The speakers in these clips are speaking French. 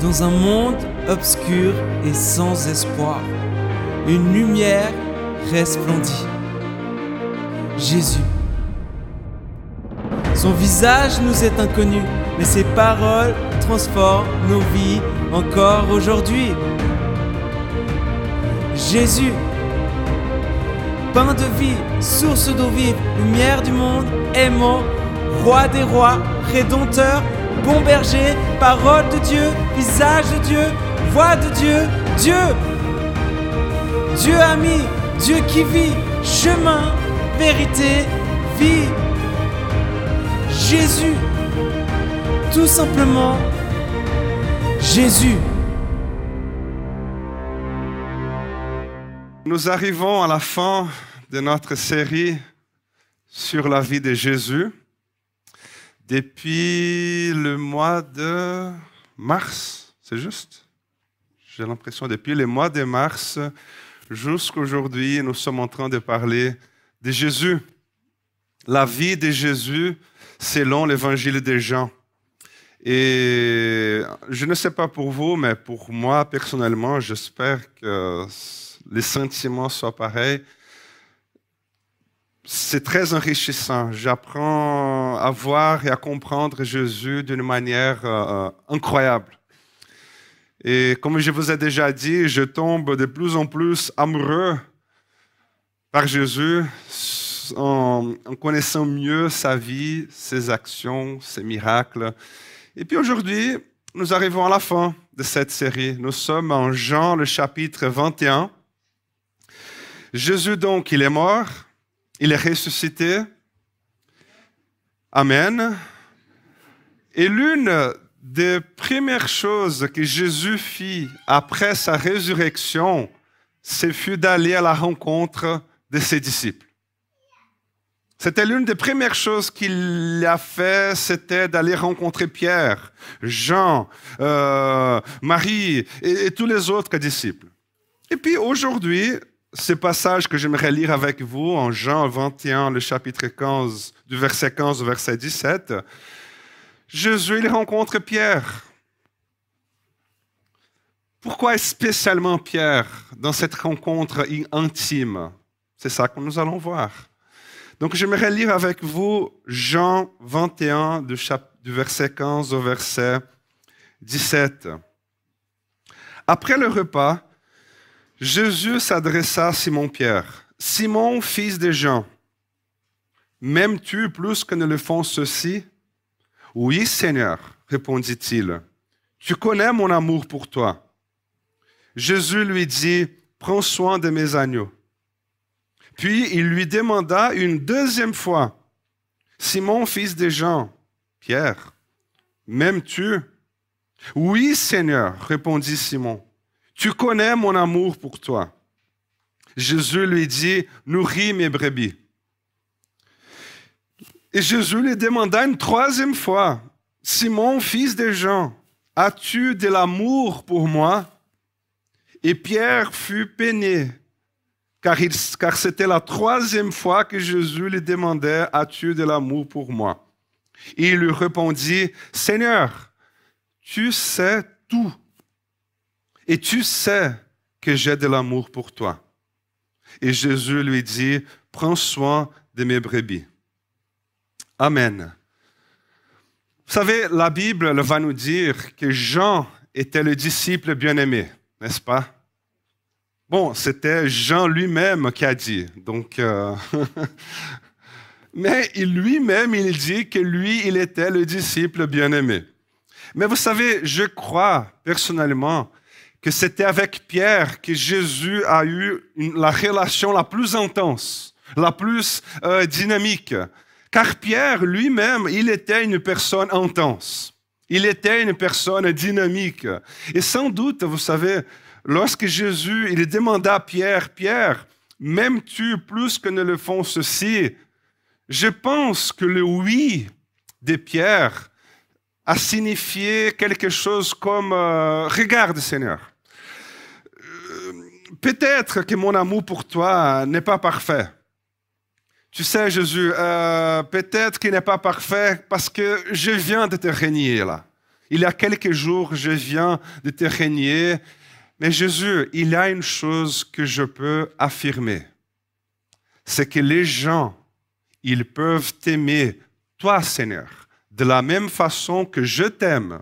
dans un monde obscur et sans espoir, une lumière resplendit. Jésus. Son visage nous est inconnu, mais ses paroles transforment nos vies encore aujourd'hui. Jésus, pain de vie, source d'eau vive, lumière du monde, aimant, roi des rois, rédempteur, bon berger, parole de Dieu, visage de Dieu, voix de Dieu, Dieu. Dieu ami, Dieu qui vit, chemin, vérité, vie. Jésus, tout simplement Jésus. Nous arrivons à la fin de notre série sur la vie de Jésus. Depuis le mois de mars, c'est juste? J'ai l'impression, depuis le mois de mars jusqu'aujourd'hui, nous sommes en train de parler de Jésus. La vie de Jésus selon l'évangile de Jean. Et je ne sais pas pour vous, mais pour moi personnellement, j'espère que les sentiments soient pareils c'est très enrichissant. J'apprends à voir et à comprendre Jésus d'une manière euh, incroyable. Et comme je vous ai déjà dit, je tombe de plus en plus amoureux par Jésus en, en connaissant mieux sa vie, ses actions, ses miracles. Et puis aujourd'hui, nous arrivons à la fin de cette série. Nous sommes en Jean, le chapitre 21. Jésus, donc, il est mort il est ressuscité. Amen. Et l'une des premières choses que Jésus fit après sa résurrection, c'est fut d'aller à la rencontre de ses disciples. C'était l'une des premières choses qu'il a fait, c'était d'aller rencontrer Pierre, Jean, euh, Marie et tous les autres disciples. Et puis aujourd'hui, ce passage que j'aimerais lire avec vous en Jean 21, le chapitre 15, du verset 15 au verset 17, Jésus il rencontre Pierre. Pourquoi spécialement Pierre dans cette rencontre intime? C'est ça que nous allons voir. Donc j'aimerais lire avec vous Jean 21 du, du verset 15 au verset 17. Après le repas, Jésus s'adressa à Simon-Pierre. Simon, fils de Jean, m'aimes-tu plus que ne le font ceux-ci? Oui, Seigneur, répondit-il. Tu connais mon amour pour toi. Jésus lui dit, prends soin de mes agneaux. Puis il lui demanda une deuxième fois, Simon, fils de Jean, Pierre, m'aimes-tu? Oui, Seigneur, répondit Simon. Tu connais mon amour pour toi. Jésus lui dit, nourris mes brebis. Et Jésus lui demanda une troisième fois, Simon, fils de Jean, as-tu de l'amour pour moi? Et Pierre fut peiné, car, car c'était la troisième fois que Jésus lui demandait, as-tu de l'amour pour moi? Et il lui répondit, Seigneur, tu sais tout et tu sais que j'ai de l'amour pour toi. Et Jésus lui dit, prends soin de mes brebis. Amen. Vous savez, la Bible va nous dire que Jean était le disciple bien-aimé, n'est-ce pas? Bon, c'était Jean lui-même qui a dit. Donc, euh, mais lui-même, il dit que lui, il était le disciple bien-aimé. Mais vous savez, je crois personnellement que c'était avec Pierre que Jésus a eu la relation la plus intense, la plus euh, dynamique. Car Pierre lui-même, il était une personne intense. Il était une personne dynamique. Et sans doute, vous savez, lorsque Jésus, il demanda à Pierre, Pierre, m'aimes-tu plus que ne le font ceux-ci? Je pense que le oui de Pierre a signifié quelque chose comme euh, Regarde, Seigneur, peut-être que mon amour pour toi n'est pas parfait. Tu sais, Jésus, euh, peut-être qu'il n'est pas parfait parce que je viens de te régner là. Il y a quelques jours, je viens de te régner. Mais Jésus, il y a une chose que je peux affirmer. C'est que les gens, ils peuvent t'aimer, toi Seigneur, de la même façon que je t'aime.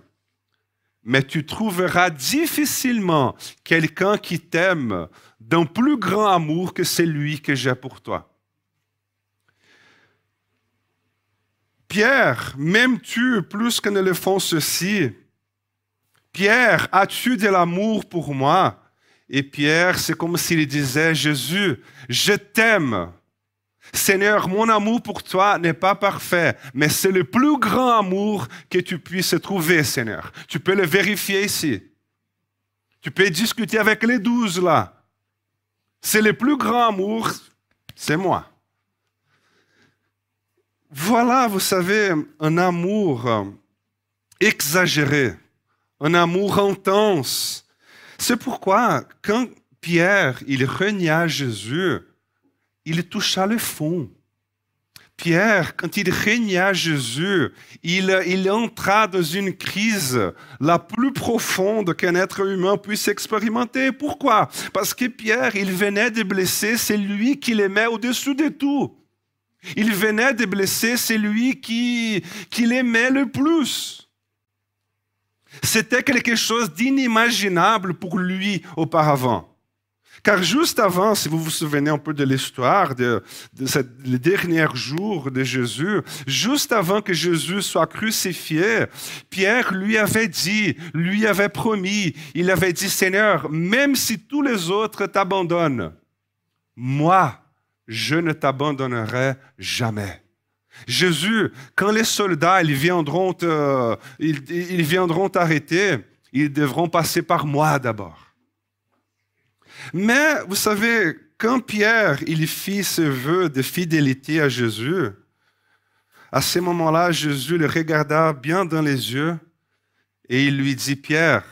Mais tu trouveras difficilement quelqu'un qui t'aime d'un plus grand amour que celui que j'ai pour toi. Pierre, m'aimes-tu plus que ne le font ceux-ci Pierre, as-tu de l'amour pour moi? Et Pierre, c'est comme s'il disait, Jésus, je t'aime. Seigneur, mon amour pour toi n'est pas parfait, mais c'est le plus grand amour que tu puisses trouver, Seigneur. Tu peux le vérifier ici. Tu peux discuter avec les douze là. C'est le plus grand amour, c'est moi. Voilà, vous savez, un amour euh, exagéré, un amour intense. C'est pourquoi, quand Pierre, il renia Jésus, il toucha le fond. Pierre, quand il régna Jésus, il, entra dans une crise la plus profonde qu'un être humain puisse expérimenter. Pourquoi? Parce que Pierre, il venait de blesser celui qu'il aimait au-dessus de tout. Il venait de blesser celui qui, qu'il aimait le plus. C'était quelque chose d'inimaginable pour lui auparavant. Car juste avant, si vous vous souvenez un peu de l'histoire, de, de les derniers jours de Jésus, juste avant que Jésus soit crucifié, Pierre lui avait dit, lui avait promis, il avait dit, Seigneur, même si tous les autres t'abandonnent, moi, je ne t'abandonnerai jamais. Jésus, quand les soldats ils viendront, ils, viendront t'arrêter, ils devront passer par moi d'abord. Mais vous savez, quand Pierre il fit ce vœu de fidélité à Jésus, à ce moment-là, Jésus le regarda bien dans les yeux et il lui dit, Pierre,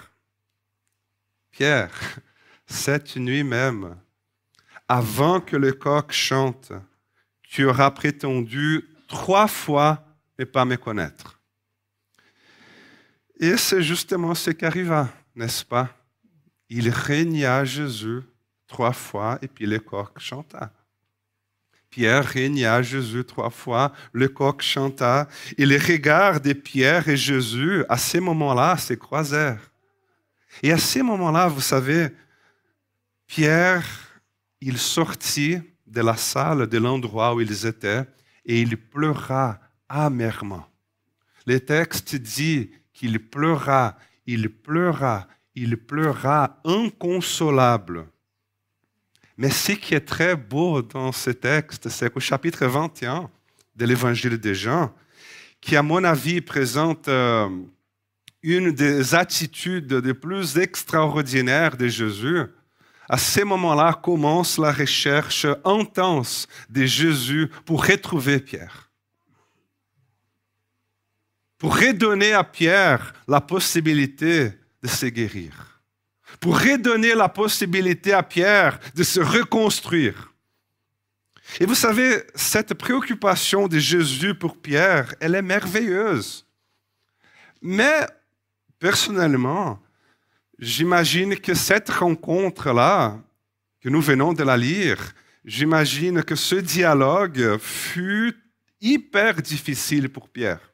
Pierre, cette nuit même, avant que le coq chante, tu auras prétendu trois fois ne pas me connaître. Et c'est justement ce qui arriva, n'est-ce pas? Il régna Jésus trois fois et puis le coq chanta. Pierre régna Jésus trois fois, le coq chanta, et les regards de Pierre et Jésus, à ce moment-là, se croisèrent. Et à ce moment-là, vous savez, Pierre il sortit de la salle, de l'endroit où ils étaient, et il pleura amèrement. Le texte dit qu'il pleura, il pleura, il pleura inconsolable. Mais ce qui est très beau dans ce texte, c'est qu'au chapitre 21 de l'évangile de Jean, qui à mon avis présente euh, une des attitudes les plus extraordinaires de Jésus, à ce moment-là commence la recherche intense de Jésus pour retrouver Pierre. Pour redonner à Pierre la possibilité de se guérir. Pour redonner la possibilité à Pierre de se reconstruire. Et vous savez, cette préoccupation de Jésus pour Pierre, elle est merveilleuse. Mais personnellement, J'imagine que cette rencontre-là, que nous venons de la lire, j'imagine que ce dialogue fut hyper difficile pour Pierre.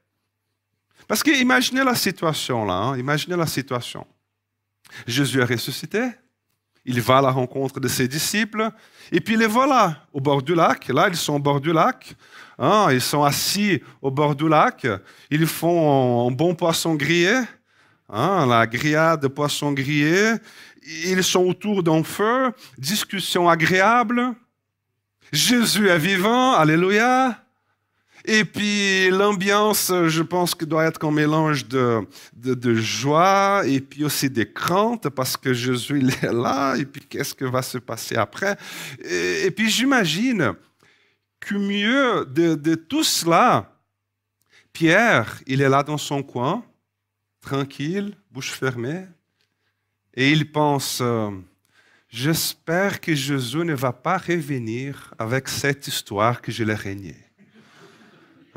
Parce que imaginez la situation là, hein, imaginez la situation. Jésus est ressuscité, il va à la rencontre de ses disciples, et puis les voilà au bord du lac. Là, ils sont au bord du lac. Hein, ils sont assis au bord du lac. Ils font un bon poisson grillé. Hein, la grillade de poissons grillés. Ils sont autour d'un feu, discussion agréable. Jésus est vivant, alléluia. Et puis l'ambiance, je pense que doit être un mélange de, de, joie et puis aussi des craintes parce que Jésus il est là et puis qu'est-ce que va se passer après. Et, puis j'imagine que mieux de, de tout cela, Pierre, il est là dans son coin, tranquille, bouche fermée, et il pense, euh, j'espère que Jésus ne va pas revenir avec cette histoire que je l'ai régné.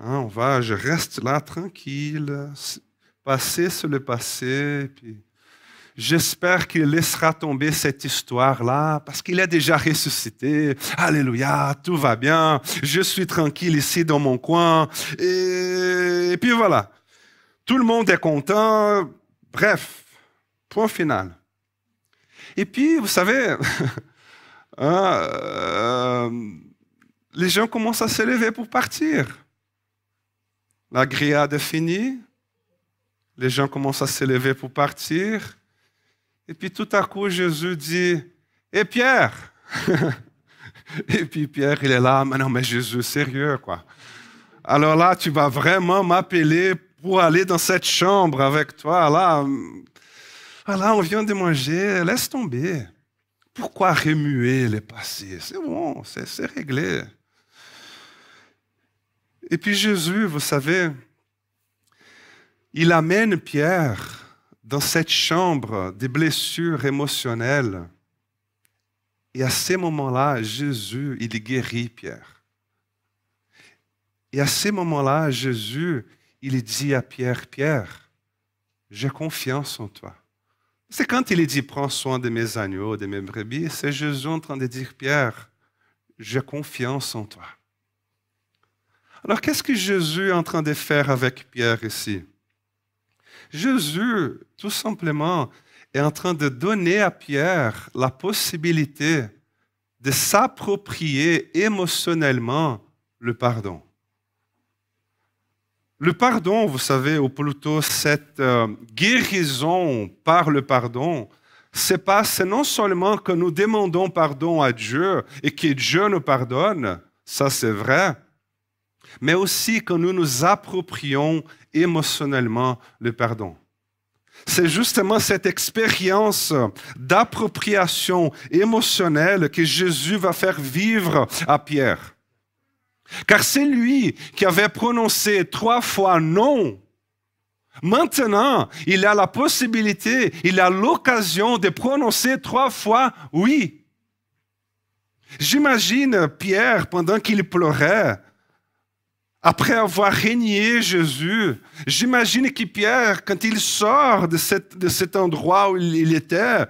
Hein, on va, je reste là tranquille, passé, c'est le passé. Puis J'espère qu'il laissera tomber cette histoire-là parce qu'il est déjà ressuscité. Alléluia, tout va bien. Je suis tranquille ici dans mon coin. Et, puis voilà. Tout le monde est content. Bref, point final. Et puis, vous savez, hein, euh, les gens commencent à se lever pour partir. La grillade est finie. Les gens commencent à se lever pour partir. Et puis tout à coup, Jésus dit, et Pierre Et puis Pierre, il est là, mais non, mais Jésus, sérieux, quoi. Alors là, tu vas vraiment m'appeler pour aller dans cette chambre avec toi. Là, là, on vient de manger, laisse tomber. Pourquoi remuer les passés? C'est bon, c'est réglé. Et puis Jésus, vous savez, il amène Pierre dans cette chambre des blessures émotionnelles. Et à ces moments-là, Jésus, il guérit Pierre. Et à ces moments-là, Jésus, il dit à Pierre, Pierre, j'ai confiance en toi. C'est quand il dit, prends soin de mes agneaux, de mes brebis, c'est Jésus en train de dire, Pierre, j'ai confiance en toi. Alors qu'est-ce que Jésus est en train de faire avec Pierre ici? Jésus, tout simplement, est en train de donner à Pierre la possibilité de s'approprier émotionnellement le pardon. Le pardon, vous savez, ou plutôt cette euh, guérison par le pardon, c'est pas, c'est non seulement que nous demandons pardon à Dieu et que Dieu nous pardonne, ça c'est vrai, mais aussi que nous nous approprions émotionnellement le pardon. C'est justement cette expérience d'appropriation émotionnelle que Jésus va faire vivre à Pierre. Car c'est lui qui avait prononcé trois fois non. Maintenant, il a la possibilité, il a l'occasion de prononcer trois fois oui. J'imagine Pierre, pendant qu'il pleurait, après avoir régné Jésus, j'imagine que Pierre, quand il sort de, cet endroit où il était,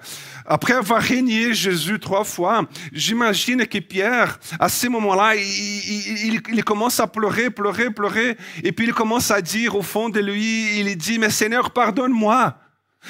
après avoir régné Jésus trois fois, j'imagine que Pierre, à ce moment-là, il, il, commence à pleurer, pleurer, pleurer, et puis il commence à dire au fond de lui, il dit, mais Seigneur, pardonne-moi.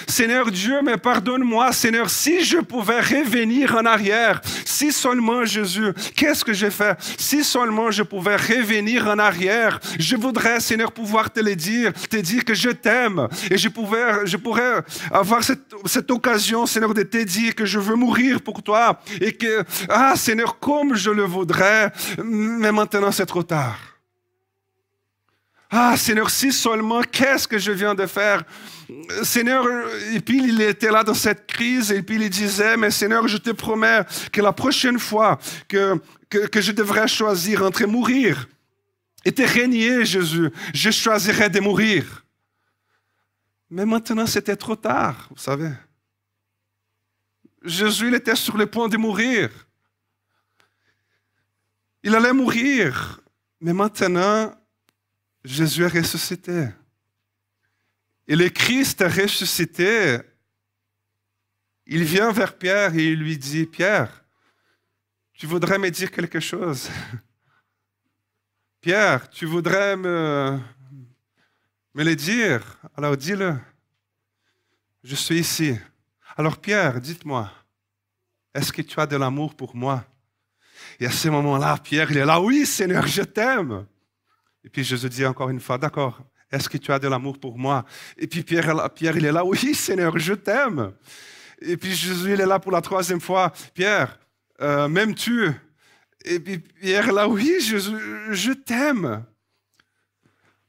Seigneur Dieu, mais pardonne-moi, Seigneur, si je pouvais revenir en arrière, si seulement Jésus, qu'est-ce que j'ai fait? Si seulement je pouvais revenir en arrière, je voudrais, Seigneur, pouvoir te le dire, te dire que je t'aime, et je, pourrais avoir cette, cette occasion, Seigneur, de te dire que je veux mourir pour toi, et que, ah, Seigneur, comme je le voudrais, mais maintenant c'est trop tard. Ah, Seigneur, si seulement, qu'est-ce que je viens de faire? Seigneur, et puis il était là dans cette crise, et puis il disait, mais Seigneur, je te promets que la prochaine fois que, que, je devrais choisir entre mourir et te régner, Jésus, je choisirais de mourir. Mais maintenant, c'était trop tard, vous savez. Jésus, il était sur le point de mourir. Il allait mourir. Mais maintenant, Jésus est ressuscité. Et le Christ ressuscité, il vient vers Pierre et il lui dit, Pierre, tu voudrais me dire quelque chose? Pierre, tu voudrais me, le dire? Alors dis-le. Je suis ici. Alors Pierre, dites-moi, est-ce que tu as de l'amour pour moi? Et à ce moment-là, Pierre, il est là, oui Seigneur, je t'aime. Et puis Jésus dit encore une fois, d'accord, est-ce que tu as de l'amour pour moi? Et puis Pierre, Pierre, il est là, oui Seigneur, je t'aime. Et puis Jésus, il est là pour la troisième fois, Pierre, euh, m'aimes-tu? Et puis Pierre là, oui, Jésus, je t'aime.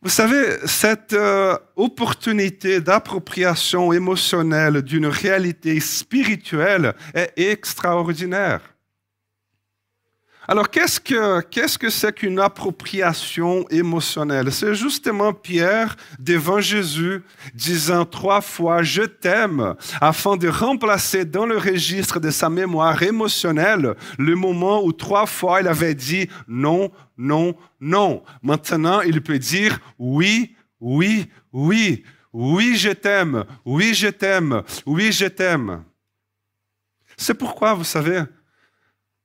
Vous savez, cette euh, opportunité d'appropriation émotionnelle d'une réalité spirituelle est extraordinaire. Alors, qu'est-ce que qu'est-ce que c'est qu'une appropriation émotionnelle? C'est justement Pierre devant Jésus disant trois fois je t'aime afin de remplacer dans le registre de sa mémoire émotionnelle le moment où trois fois il avait dit non, non, non. Maintenant, il peut dire oui, oui, oui, Oui, je t'aime. Oui, je t'aime. Oui, je t'aime. C'est pourquoi, vous savez,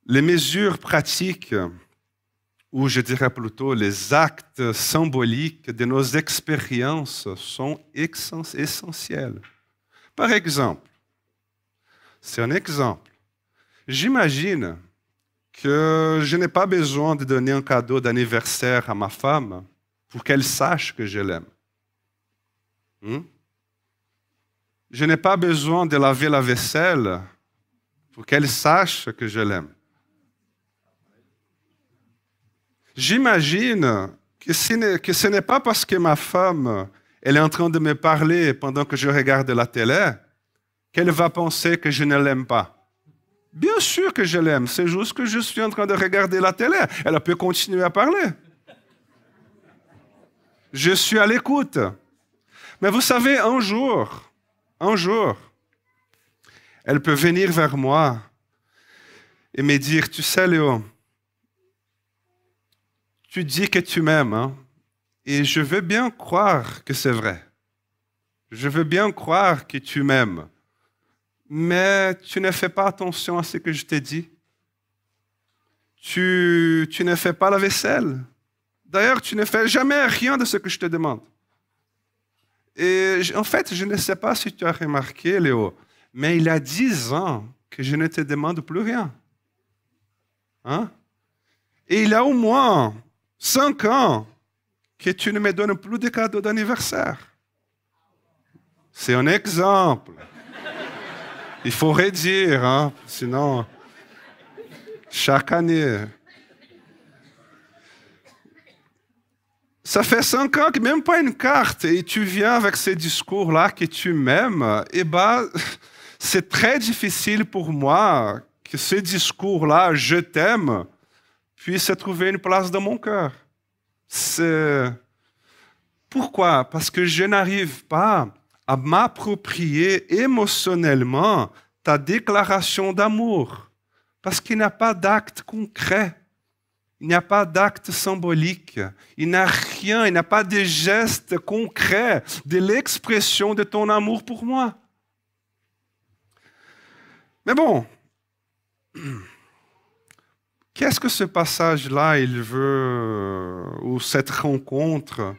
les mesures pratiques, ou je dirais plutôt les actes symboliques de nos expériences sont essentiels. Par exemple, c'est un exemple. J'imagine que je n'ai pas besoin de donner un cadeau d'anniversaire à ma femme pour qu'elle sache que je l'aime. Hmm? Je n'ai pas besoin de laver la vaisselle pour qu'elle sache que je l'aime. J'imagine que ce n'est pas parce que ma femme elle est en train de me parler pendant que je regarde la télé qu'elle va penser que je ne l'aime pas. Bien sûr que je l'aime, c'est juste que je suis en train de regarder la télé. Elle peut continuer à parler. Je suis à l'écoute. Mais vous savez, un jour, un jour, elle peut venir vers moi et me dire, tu sais Léo, tu dis que tu m'aimes, hein, et je veux bien croire que c'est vrai. Je veux bien croire que tu m'aimes, mais tu ne fais pas attention à ce que je t'ai dit. Tu, tu ne fais pas la vaisselle. D'ailleurs, tu ne fais jamais rien de ce que je te demande. Et en fait, je ne sais pas si tu as remarqué, Léo, mais il y a dix ans que je ne te demande plus rien. Hein? Et il a au moins cinq ans que tu ne me donnes plus de cadeaux d'anniversaire. C'est un exemple. Il faut redire, hein? sinon, chaque année. Ça fait cinq ans que même pas une carte et tu viens avec ces discours-là que tu m'aimes. Et eh ben, c'est très difficile pour moi que ce discours-là, je t'aime, puisse trouver une place dans mon cœur. Pourquoi? Parce que je n'arrive pas à m'approprier émotionnellement ta déclaration d'amour. Parce qu'il n'y a pas d'acte concret. Il n'y a pas d'acte symbolique. Il n'y a rien, il n'y a pas de geste concret de l'expression de ton amour pour moi. Mais bon, qu'est-ce que ce passage-là, il veut, ou cette rencontre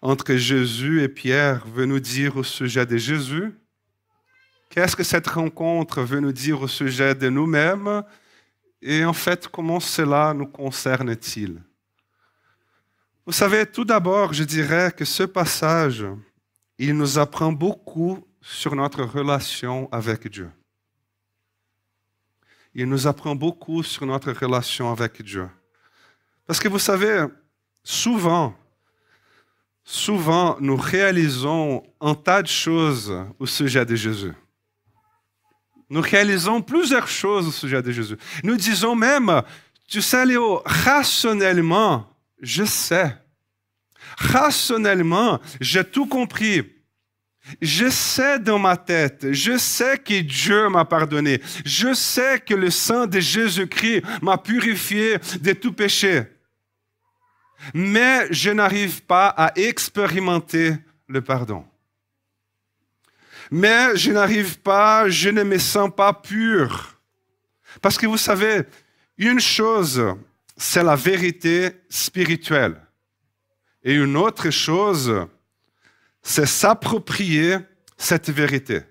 entre Jésus et Pierre veut nous dire au sujet de Jésus? Qu'est-ce que cette rencontre veut nous dire au sujet de nous-mêmes? Et en fait, comment cela nous concerne-t-il? Vous savez, tout d'abord, je dirais que ce passage, il nous apprend beaucoup sur notre relation avec Dieu. Il nous apprend beaucoup sur notre relation avec Dieu. Parce que vous savez, souvent, souvent, nous réalisons un tas de choses au sujet de Jésus. Nous réalisons plusieurs choses au sujet de Jésus. Nous disons même, tu sais Léo, rationnellement, je sais. Rationnellement, j'ai tout compris. Je sais dans ma tête, je sais que Dieu m'a pardonné. Je sais que le sang de Jésus-Christ m'a purifié de tout péché. Mais je n'arrive pas à expérimenter le pardon mais je n'arrive pas, je ne me sens pas pur. Parce que vous savez, une chose, c'est la vérité spirituelle. Et une autre chose, c'est s'approprier cette vérité.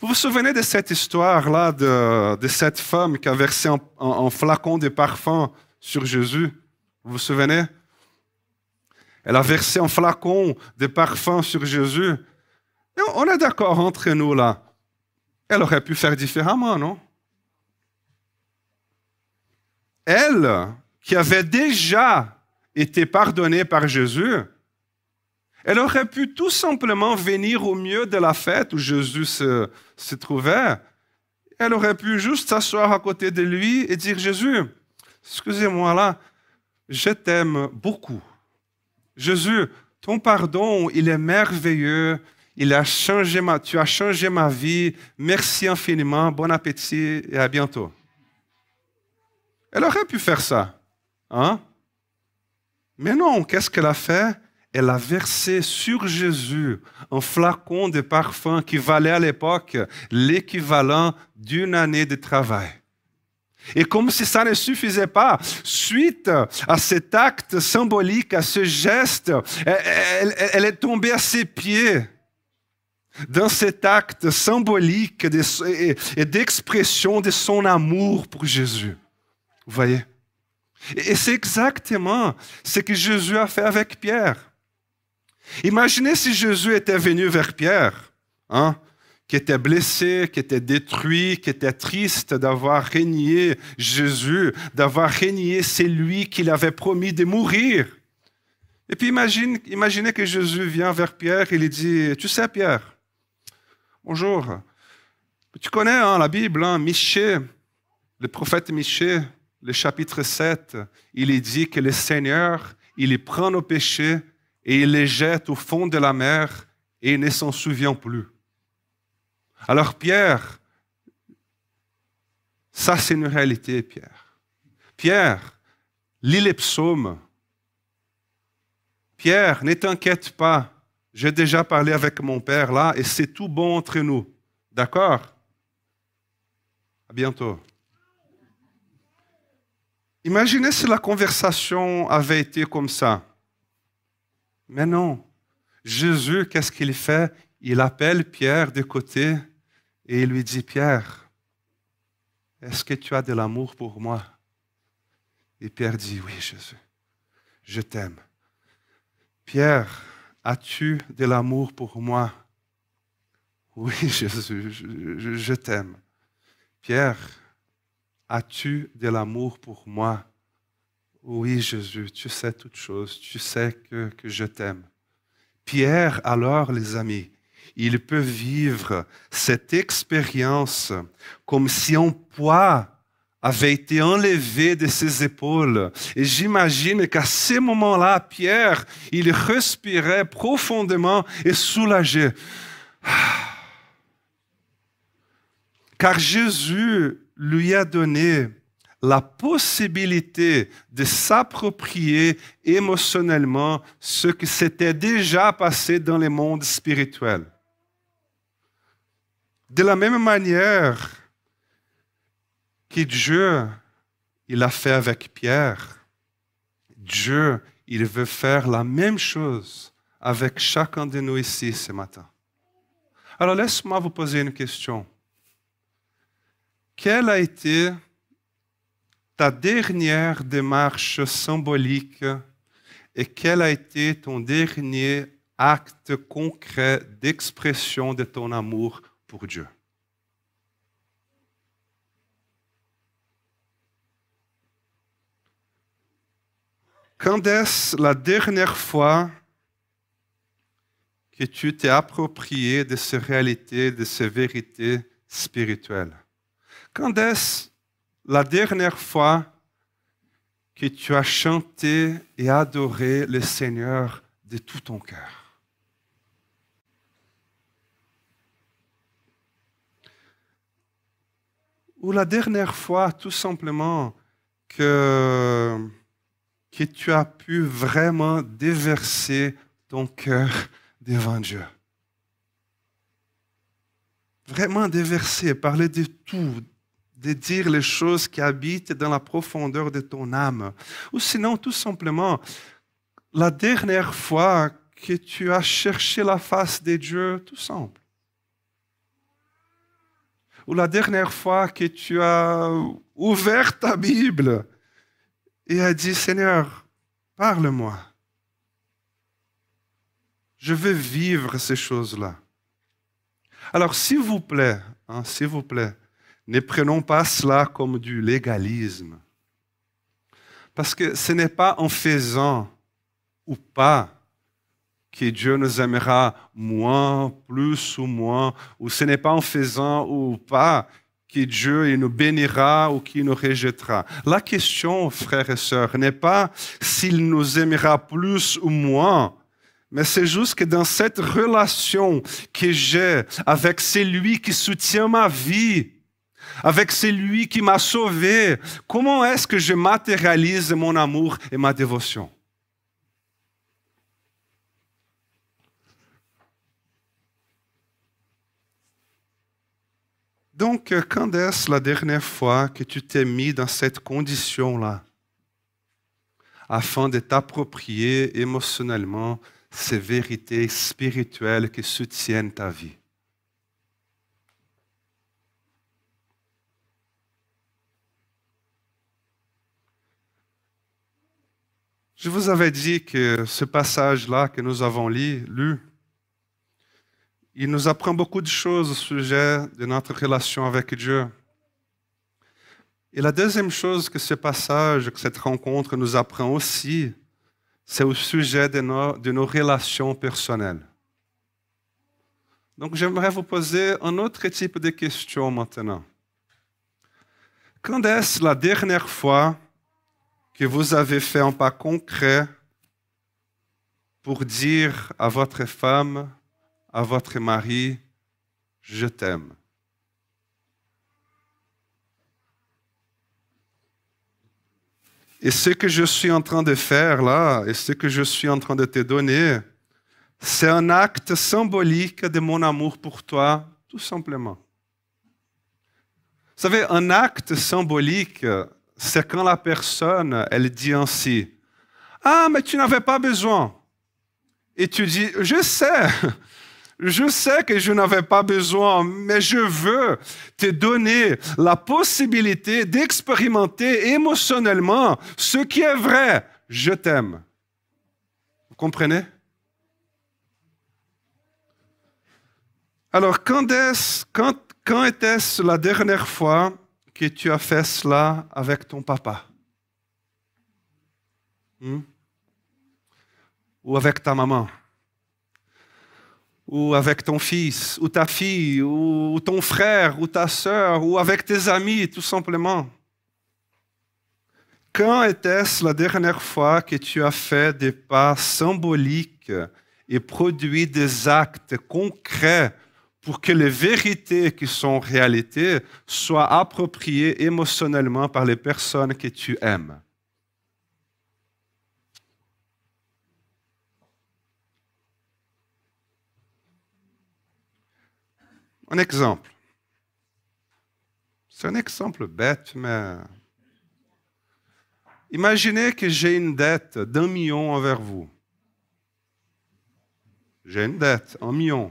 Vous vous souvenez de cette histoire-là de, cette femme qui a versé un, flacon de parfum sur Jésus? Vous vous souvenez? Elle a versé un flacon de parfum sur Jésus on est d'accord entre nous là. Elle aurait pu faire différemment, non? Elle, qui avait déjà été pardonnée par Jésus, elle aurait pu tout simplement venir au milieu de la fête où Jésus se, se trouvait. Elle aurait pu juste s'asseoir à côté de lui et dire, Jésus, excusez-moi là, je t'aime beaucoup. Jésus, ton pardon, il est merveilleux, il a changé ma, tu as changé ma vie. Merci infiniment. Bon appétit et à bientôt. Elle aurait pu faire ça. Hein? Mais non, qu'est-ce qu'elle a fait? Elle a versé sur Jésus un flacon de parfum qui valait à l'époque l'équivalent d'une année de travail. Et comme si ça ne suffisait pas, suite à cet acte symbolique, à ce geste, elle, est tombée à ses pieds dans cet acte symbolique et d'expression de son amour pour Jésus. Vous voyez? Et c'est exactement ce que Jésus a fait avec Pierre. Imaginez si Jésus était venu vers Pierre, hein, qui était blessé, qui était détruit, qui était triste d'avoir régné Jésus, d'avoir régné celui qu'il avait promis de mourir. Et puis imagine, imaginez que Jésus vient vers Pierre et lui dit, tu sais Pierre, bonjour, tu connais hein, la Bible, hein, Michée, le prophète Michée, le chapitre 7, il dit que le Seigneur, il prend nos péchés et il les jette au fond de la mer et ne s'en souvient plus. Alors Pierre, ça c'est une réalité, Pierre. Pierre, lis les psaumes. Pierre, ne t'inquiète pas, j'ai déjà parlé avec mon père là et c'est tout bon entre nous. D'accord? À bientôt. Imaginez si la conversation avait été comme ça. Mais non. Jésus, qu'est-ce qu'il fait? Il appelle Pierre de côté et il lui dit, Pierre, est-ce que tu as de l'amour pour moi? Et Pierre dit, oui, Jésus, je t'aime. Pierre, as-tu de l'amour pour moi? Oui, Jésus, je, t'aime. Pierre, as-tu de l'amour pour moi? Oui, Jésus, tu sais toutes choses, tu sais que, que je t'aime. Pierre, alors, les amis, il peut vivre cette expérience comme si un poids avait été enlevé de ses épaules. Et j'imagine qu'à ce moment-là, Pierre, il respirait profondément et soulagé. Car Jésus lui a donné la possibilité de s'approprier émotionnellement ce qui s'était déjà passé dans le monde spirituel. De la même manière que Dieu, il a fait avec Pierre, Dieu, il veut faire la même chose avec chacun de nous ici ce matin. Alors laisse-moi vous poser une question. Quelle a été ta dernière démarche symbolique et quel a été ton dernier acte concret d'expression de ton amour pour Dieu? Quand est-ce la dernière fois que tu t'es approprié de ces réalités, de ces vérités spirituelles? Quand est-ce la dernière fois que tu as chanté et adoré le Seigneur de tout ton cœur. Ou la dernière fois, tout simplement, que, tu as pu vraiment déverser ton cœur devant Dieu. Vraiment déverser, parler de tout, de dire les choses qui habitent dans la profondeur de ton âme. Ou sinon, tout simplement, la dernière fois que tu as cherché la face de Dieu, tout simple. Ou la dernière fois que tu as ouvert ta Bible et as dit, Seigneur, parle-moi. Je veux vivre ces choses-là. Alors, s'il vous plaît, hein, s'il vous plaît, ne prenons pas cela comme du légalisme. Parce que ce n'est pas en faisant ou pas que Dieu nous aimera moins, plus ou moins, ou ce n'est pas en faisant ou pas que Dieu nous bénira ou qu'il nous rejettera. La question, frères et sœurs, n'est pas s'il nous aimera plus ou moins, mais c'est juste que dans cette relation que j'ai avec celui qui soutient ma vie, avec celui qui m'a sauvé, comment est-ce que je matérialise mon amour et ma dévotion? Donc, euh, quand est-ce la dernière fois que tu t'es mis dans cette condition-là afin de t'approprier émotionnellement ces vérités spirituelles qui soutiennent ta vie? Je vous avais dit que ce passage-là que nous avons lu, il nous apprend beaucoup de choses au sujet de notre relation avec Dieu. Et la deuxième chose que ce passage, que cette rencontre nous apprend aussi, c'est au sujet de nos, de nos relations personnelles. Donc j'aimerais vous poser un autre type de question maintenant. Quand est-ce la dernière fois que vous avez fait un pas concret pour dire à votre femme, à votre mari, je t'aime. Et ce que je suis en train de faire là, et ce que je suis en train de te donner, c'est un acte symbolique de mon amour pour toi, tout simplement. Vous savez, un acte symbolique, c'est quand la personne, elle dit ainsi, Ah, mais tu n'avais pas besoin. Et tu dis, je sais, je sais que je n'avais pas besoin, mais je veux te donner la possibilité d'expérimenter émotionnellement ce qui est vrai. Je t'aime. Vous comprenez? Alors, quand, est quand, quand était-ce la dernière fois que tu as fait cela avec ton papa. Hmm? Ou avec ta maman. Ou avec ton fils, ou ta fille, ou ton frère, ou ta sœur, ou avec tes amis, tout simplement. Quand était-ce la dernière fois que tu as fait des pas symboliques et produit des actes concrets pour que les vérités qui sont réalité soient appropriées émotionnellement par les personnes que tu aimes. Un exemple. C'est un exemple bête, mais imaginez que j'ai une dette d'un million envers vous. J'ai une dette, un million.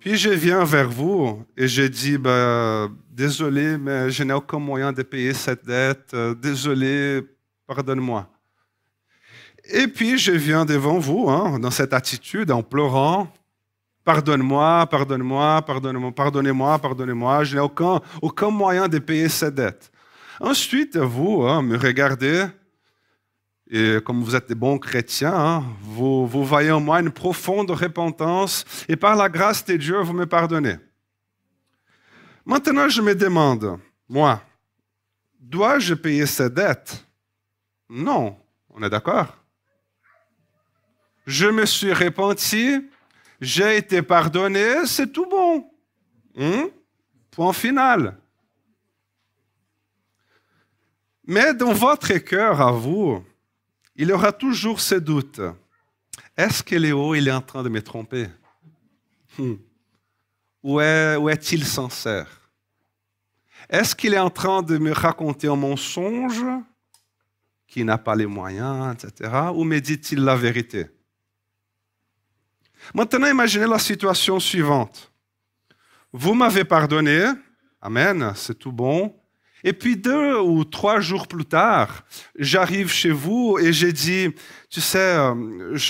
Puis je viens vers vous et je dis, ben, désolé, mais je n'ai aucun moyen de payer cette dette. Euh, désolé, pardonne-moi. Et puis je viens devant vous, hein, dans cette attitude, en pleurant. Pardonne-moi, pardonne-moi, pardonne-moi, pardonnez-moi, pardonnez-moi. Je n'ai aucun, aucun moyen de payer cette dette. Ensuite, vous hein, me regardez et comme vous êtes des bons chrétiens, hein, vous, voyez en moi une profonde repentance et par la grâce de Dieu, vous me pardonnez. Maintenant, je me demande, moi, dois-je payer cette dette Non, on est d'accord Je me suis repenti, j'ai été pardonné, c'est tout bon. Hein? Point final. Mais dans votre cœur à vous, il aura toujours ce doute. Est-ce que Léo il est en train de me tromper? Hmm. Ou est-il sincère? Est-ce qu'il est en train de me raconter un mensonge qui n'a pas les moyens, etc. Ou me dit-il la vérité? Maintenant, imaginez la situation suivante. Vous m'avez pardonné, Amen, c'est tout bon. Et puis deux ou trois jours plus tard, j'arrive chez vous et j'ai dit, tu sais, euh,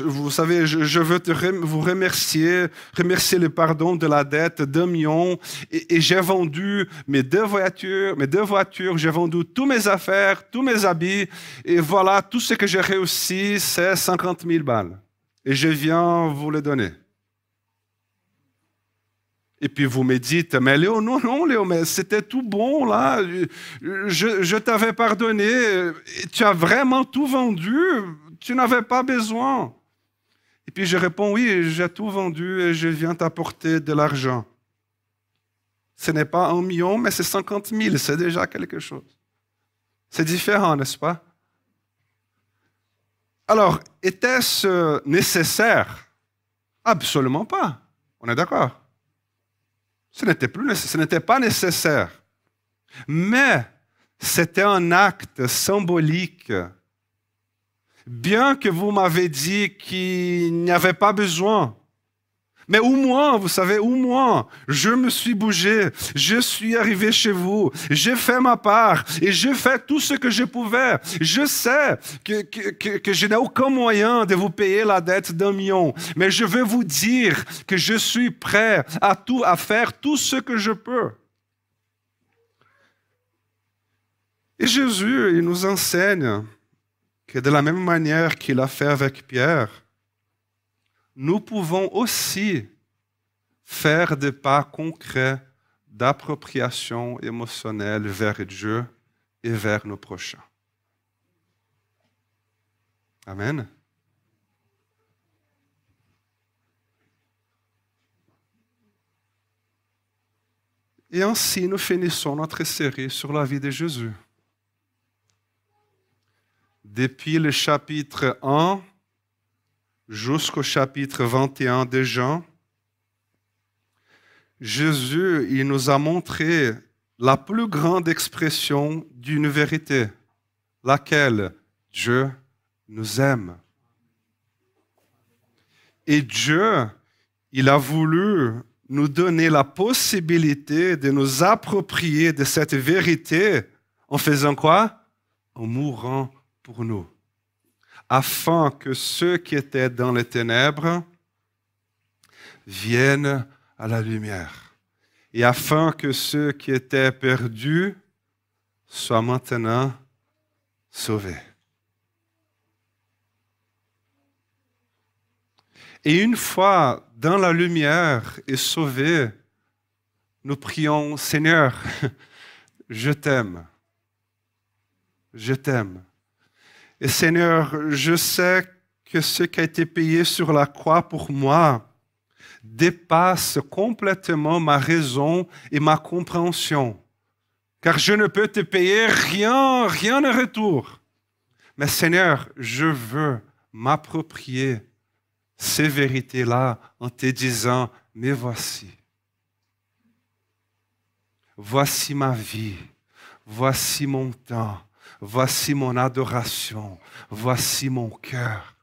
vous savez, je, veux te vous remercier, remercier le pardon de la dette d'un million. Et, j'ai vendu mes deux voitures, mes deux voitures, j'ai vendu tous mes affaires, tous mes habits. Et voilà, tout ce que j'ai réussi, c'est 50 000 balles. Et je viens vous les donner. Et puis vous me dites, mais Léo, non, non, Léo, mais c'était tout bon là. Je, je t'avais pardonné. Tu as vraiment tout vendu. Tu n'avais pas besoin. Et puis je réponds, oui, j'ai tout vendu et je viens t'apporter de l'argent. Ce n'est pas un million, mais c'est 50 000. C'est déjà quelque chose. C'est différent, n'est-ce pas? Alors, était-ce nécessaire? Absolument pas. On est d'accord? Ce n'était, pas nécessaire. Mais c'était un acte symbolique. Bien que vous m'avez dit qu'il n'y avait pas besoin, mais au moins, vous savez, au moins, je me suis bougé, je suis arrivé chez vous, j'ai fait ma part et j'ai fait tout ce que je pouvais. Je sais que, que, que, je n'ai aucun moyen de vous payer la dette d'un million, mais je veux vous dire que je suis prêt à, tout, à faire tout ce que je peux. Et Jésus, il nous enseigne que de la même manière qu'il a fait avec Pierre, nous pouvons aussi faire des pas concrets d'appropriation émotionnelle vers Dieu et vers nos prochains. Amen. Et ainsi, nous finissons notre série sur la vie de Jésus. Depuis le chapitre 1 jusqu'au chapitre 21 de Jean, Jésus, il nous a montré la plus grande expression d'une vérité, laquelle Dieu nous aime. Et Dieu, il a voulu nous donner la possibilité de nous approprier de cette vérité en faisant quoi? En mourant pour nous afin que ceux qui étaient dans les ténèbres viennent à la lumière, et afin que ceux qui étaient perdus soient maintenant sauvés. Et une fois dans la lumière et sauvés, nous prions, Seigneur, je t'aime, je t'aime. Et Seigneur, je sais que ce qui a été payé sur la croix pour moi dépasse complètement ma raison et ma compréhension. Car je ne peux te payer rien, rien en retour. Mais Seigneur, je veux m'approprier ces vérités-là en te disant, mais voici. Voici ma vie. Voici mon temps. Voici mon adoration. Voici mon cœur.